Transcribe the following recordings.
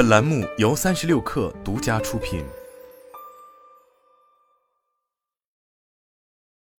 本栏目由三十六氪独家出品。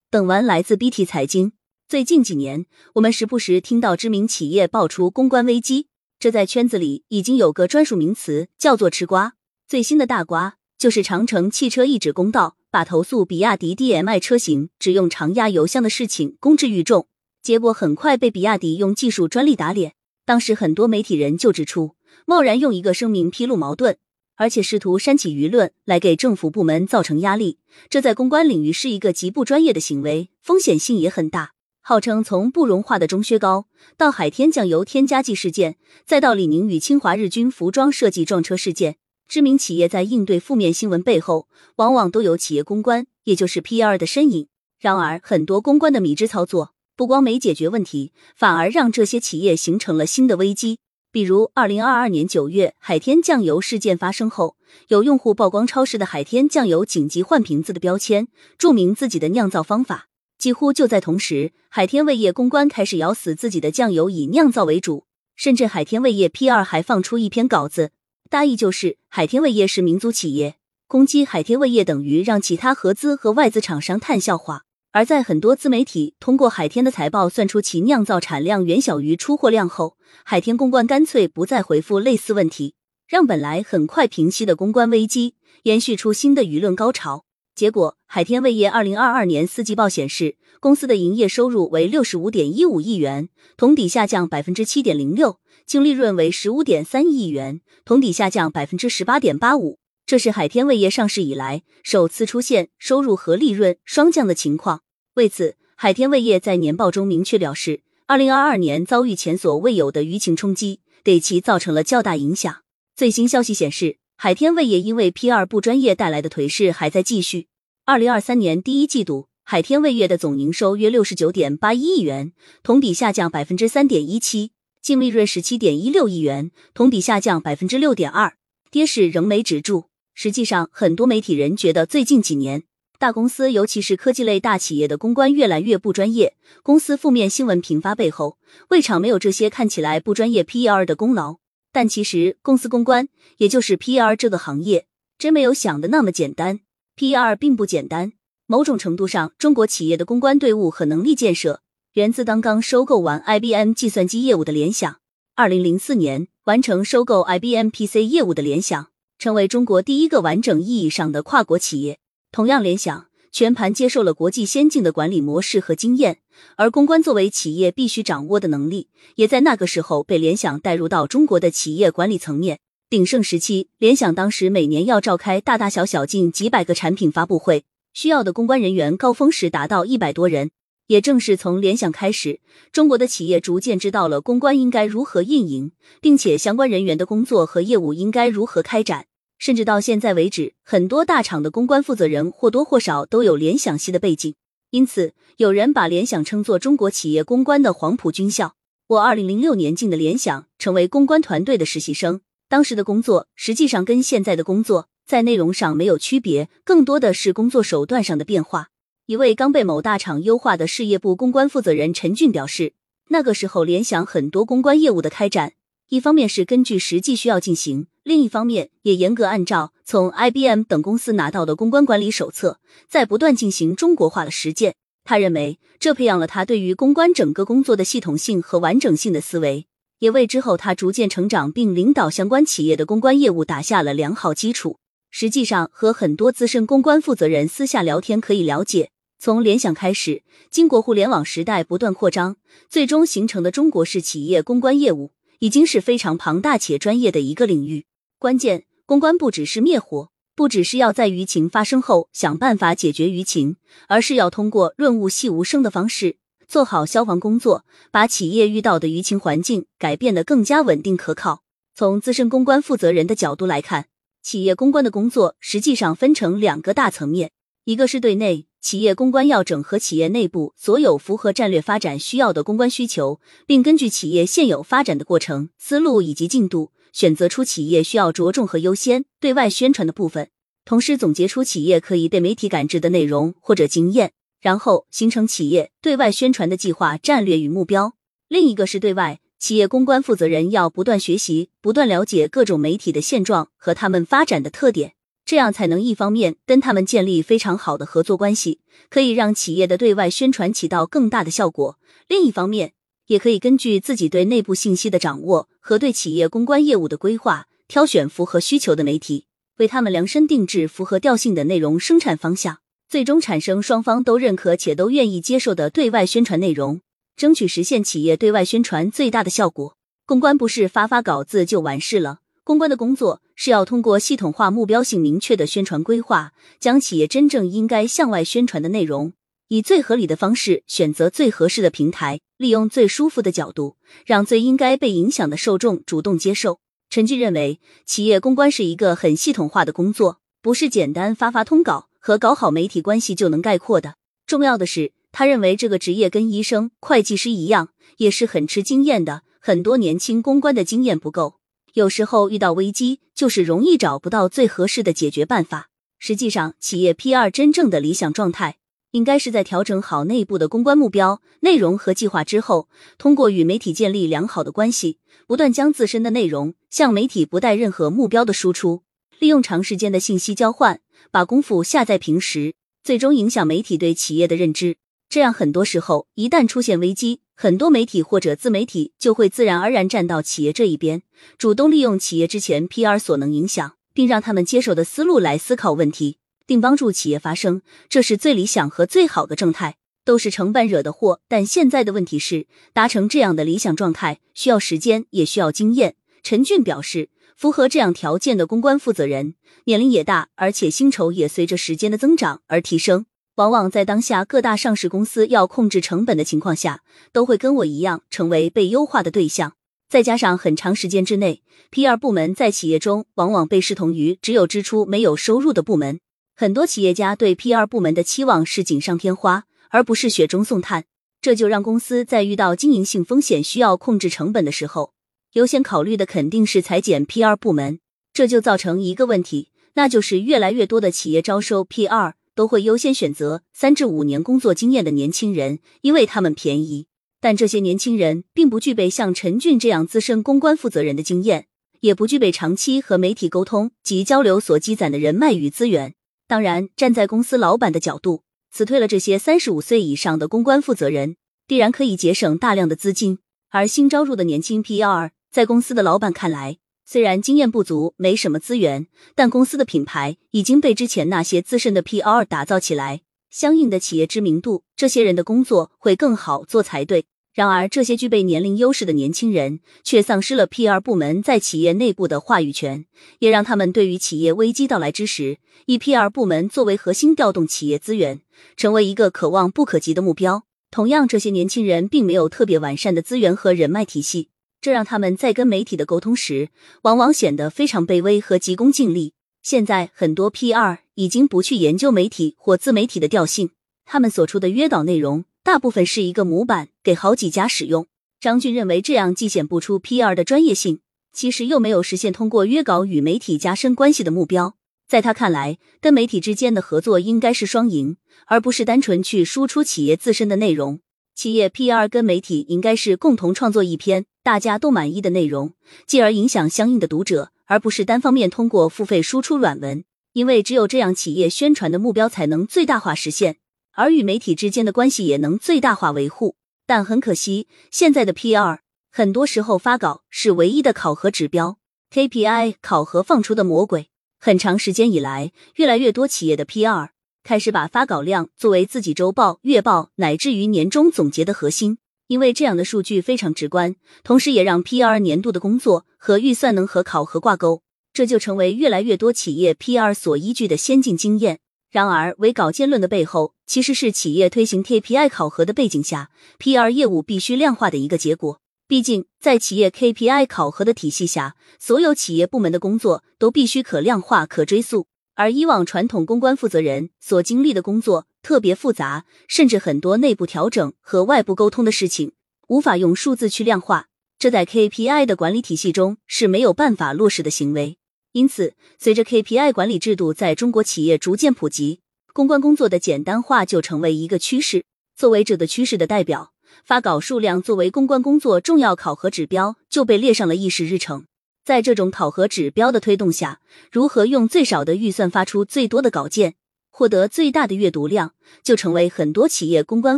本文来自 BT 财经。最近几年，我们时不时听到知名企业爆出公关危机，这在圈子里已经有个专属名词，叫做“吃瓜”。最新的大瓜就是长城汽车一纸公告，把投诉比亚迪 DMI 车型只用常压油箱的事情公之于众，结果很快被比亚迪用技术专利打脸。当时很多媒体人就指出。贸然用一个声明披露矛盾，而且试图煽起舆论来给政府部门造成压力，这在公关领域是一个极不专业的行为，风险性也很大。号称从不融化的钟薛高到海天酱油添加剂事件，再到李宁与清华日军服装设计撞车事件，知名企业在应对负面新闻背后，往往都有企业公关，也就是 PR 的身影。然而，很多公关的迷之操作，不光没解决问题，反而让这些企业形成了新的危机。比如，二零二二年九月海天酱油事件发生后，有用户曝光超市的海天酱油紧急换瓶子的标签，注明自己的酿造方法。几乎就在同时，海天味业公关开始咬死自己的酱油以酿造为主，甚至海天味业 P 二还放出一篇稿子，大意就是海天味业是民族企业，攻击海天味业等于让其他合资和外资厂商叹笑话。而在很多自媒体通过海天的财报算出其酿造产量远小于出货量后，海天公关干脆不再回复类似问题，让本来很快平息的公关危机延续出新的舆论高潮。结果，海天味业二零二二年四季报显示，公司的营业收入为六十五点一五亿元，同比下降百分之七点零六，净利润为十五点三亿元，同比下降百分之十八点八五。这是海天味业上市以来首次出现收入和利润双降的情况。为此，海天味业在年报中明确表示，二零二二年遭遇前所未有的舆情冲击，对其造成了较大影响。最新消息显示，海天味业因为 P 二不专业带来的颓势还在继续。二零二三年第一季度，海天味业的总营收约六十九点八一亿元，同比下降百分之三点一七，净利润十七点一六亿元，同比下降百分之六点二，跌势仍没止住。实际上，很多媒体人觉得最近几年大公司，尤其是科技类大企业的公关越来越不专业，公司负面新闻频发背后，未尝没有这些看起来不专业 PR 的功劳。但其实，公司公关，也就是 PR 这个行业，真没有想的那么简单。PR 并不简单，某种程度上，中国企业的公关队伍和能力建设，源自刚刚收购完 IBM 计算机业务的联想。二零零四年完成收购 IBM PC 业务的联想。成为中国第一个完整意义上的跨国企业。同样，联想全盘接受了国际先进的管理模式和经验，而公关作为企业必须掌握的能力，也在那个时候被联想带入到中国的企业管理层面。鼎盛时期，联想当时每年要召开大大小小近几百个产品发布会，需要的公关人员高峰时达到一百多人。也正是从联想开始，中国的企业逐渐知道了公关应该如何运营，并且相关人员的工作和业务应该如何开展。甚至到现在为止，很多大厂的公关负责人或多或少都有联想系的背景，因此有人把联想称作中国企业公关的黄埔军校。我二零零六年进的联想，成为公关团队的实习生。当时的工作实际上跟现在的工作在内容上没有区别，更多的是工作手段上的变化。一位刚被某大厂优化的事业部公关负责人陈俊表示，那个时候联想很多公关业务的开展。一方面是根据实际需要进行，另一方面也严格按照从 IBM 等公司拿到的公关管理手册，在不断进行中国化的实践。他认为，这培养了他对于公关整个工作的系统性和完整性的思维，也为之后他逐渐成长并领导相关企业的公关业务打下了良好基础。实际上，和很多资深公关负责人私下聊天可以了解，从联想开始，经过互联网时代不断扩张，最终形成的中国式企业公关业务。已经是非常庞大且专业的一个领域。关键公关不只是灭火，不只是要在舆情发生后想办法解决舆情，而是要通过润物细无声的方式做好消防工作，把企业遇到的舆情环境改变得更加稳定可靠。从资深公关负责人的角度来看，企业公关的工作实际上分成两个大层面，一个是对内。企业公关要整合企业内部所有符合战略发展需要的公关需求，并根据企业现有发展的过程、思路以及进度，选择出企业需要着重和优先对外宣传的部分，同时总结出企业可以被媒体感知的内容或者经验，然后形成企业对外宣传的计划、战略与目标。另一个是对外企业公关负责人要不断学习，不断了解各种媒体的现状和他们发展的特点，这样才能一方面跟他们建立非常好的合作关系，可以让企业的对外宣传起到更大的效果；另一方面，也可以根据自己对内部信息的掌握和对企业公关业务的规划，挑选符合需求的媒体，为他们量身定制符合调性的内容生产方向，最终产生双方都认可且都愿意接受的对外宣传内容。争取实现企业对外宣传最大的效果。公关不是发发稿子就完事了，公关的工作是要通过系统化、目标性明确的宣传规划，将企业真正应该向外宣传的内容，以最合理的方式选择最合适的平台，利用最舒服的角度，让最应该被影响的受众主动接受。陈俊认为，企业公关是一个很系统化的工作，不是简单发发通稿和搞好媒体关系就能概括的。重要的是。他认为这个职业跟医生、会计师一样，也是很吃经验的。很多年轻公关的经验不够，有时候遇到危机就是容易找不到最合适的解决办法。实际上，企业 P 二真正的理想状态，应该是在调整好内部的公关目标、内容和计划之后，通过与媒体建立良好的关系，不断将自身的内容向媒体不带任何目标的输出，利用长时间的信息交换，把功夫下在平时，最终影响媒体对企业的认知。这样，很多时候一旦出现危机，很多媒体或者自媒体就会自然而然站到企业这一边，主动利用企业之前 PR 所能影响并让他们接受的思路来思考问题，并帮助企业发声，这是最理想和最好的状态，都是成本惹的祸。但现在的问题是，达成这样的理想状态需要时间，也需要经验。陈俊表示，符合这样条件的公关负责人年龄也大，而且薪酬也随着时间的增长而提升。往往在当下各大上市公司要控制成本的情况下，都会跟我一样成为被优化的对象。再加上很长时间之内，P.R. 部门在企业中往往被视同于只有支出没有收入的部门。很多企业家对 P.R. 部门的期望是锦上添花，而不是雪中送炭。这就让公司在遇到经营性风险需要控制成本的时候，优先考虑的肯定是裁减 P.R. 部门。这就造成一个问题，那就是越来越多的企业招收 P.R. 都会优先选择三至五年工作经验的年轻人，因为他们便宜。但这些年轻人并不具备像陈俊这样资深公关负责人的经验，也不具备长期和媒体沟通及交流所积攒的人脉与资源。当然，站在公司老板的角度，辞退了这些三十五岁以上的公关负责人，必然可以节省大量的资金。而新招入的年轻 PR，在公司的老板看来，虽然经验不足，没什么资源，但公司的品牌已经被之前那些资深的 PR 打造起来，相应的企业知名度，这些人的工作会更好做才对。然而，这些具备年龄优势的年轻人却丧失了 PR 部门在企业内部的话语权，也让他们对于企业危机到来之时，以 PR 部门作为核心调动企业资源，成为一个可望不可及的目标。同样，这些年轻人并没有特别完善的资源和人脉体系。这让他们在跟媒体的沟通时，往往显得非常卑微和急功近利。现在很多 PR 已经不去研究媒体或自媒体的调性，他们所出的约稿内容大部分是一个模板，给好几家使用。张俊认为这样既显不出 PR 的专业性，其实又没有实现通过约稿与媒体加深关系的目标。在他看来，跟媒体之间的合作应该是双赢，而不是单纯去输出企业自身的内容。企业 PR 跟媒体应该是共同创作一篇大家都满意的内容，继而影响相应的读者，而不是单方面通过付费输出软文。因为只有这样，企业宣传的目标才能最大化实现，而与媒体之间的关系也能最大化维护。但很可惜，现在的 PR 很多时候发稿是唯一的考核指标，KPI 考核放出的魔鬼。很长时间以来，越来越多企业的 PR。开始把发稿量作为自己周报、月报乃至于年终总结的核心，因为这样的数据非常直观，同时也让 PR 年度的工作和预算能和考核挂钩，这就成为越来越多企业 PR 所依据的先进经验。然而，为稿件论的背后，其实是企业推行 KPI 考核的背景下，PR 业务必须量化的一个结果。毕竟，在企业 KPI 考核的体系下，所有企业部门的工作都必须可量化、可追溯。而以往传统公关负责人所经历的工作特别复杂，甚至很多内部调整和外部沟通的事情无法用数字去量化，这在 KPI 的管理体系中是没有办法落实的行为。因此，随着 KPI 管理制度在中国企业逐渐普及，公关工作的简单化就成为一个趋势。作为这个趋势的代表，发稿数量作为公关工作重要考核指标就被列上了议事日程。在这种考核指标的推动下，如何用最少的预算发出最多的稿件，获得最大的阅读量，就成为很多企业公关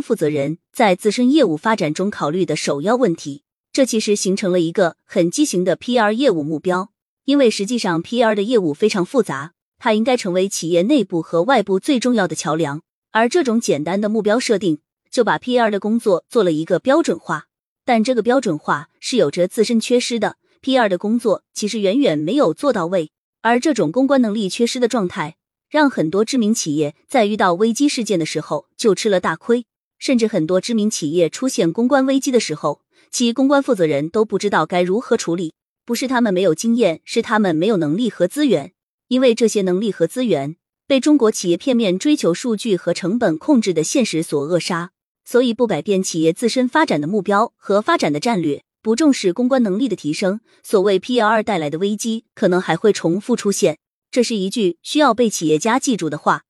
负责人在自身业务发展中考虑的首要问题。这其实形成了一个很畸形的 PR 业务目标，因为实际上 PR 的业务非常复杂，它应该成为企业内部和外部最重要的桥梁。而这种简单的目标设定，就把 PR 的工作做了一个标准化。但这个标准化是有着自身缺失的，PR 的工作其实远远没有做到位。而这种公关能力缺失的状态，让很多知名企业在遇到危机事件的时候就吃了大亏。甚至很多知名企业出现公关危机的时候，其公关负责人都不知道该如何处理。不是他们没有经验，是他们没有能力和资源，因为这些能力和资源。被中国企业片面追求数据和成本控制的现实所扼杀，所以不改变企业自身发展的目标和发展的战略，不重视公关能力的提升，所谓 P L R 带来的危机可能还会重复出现。这是一句需要被企业家记住的话。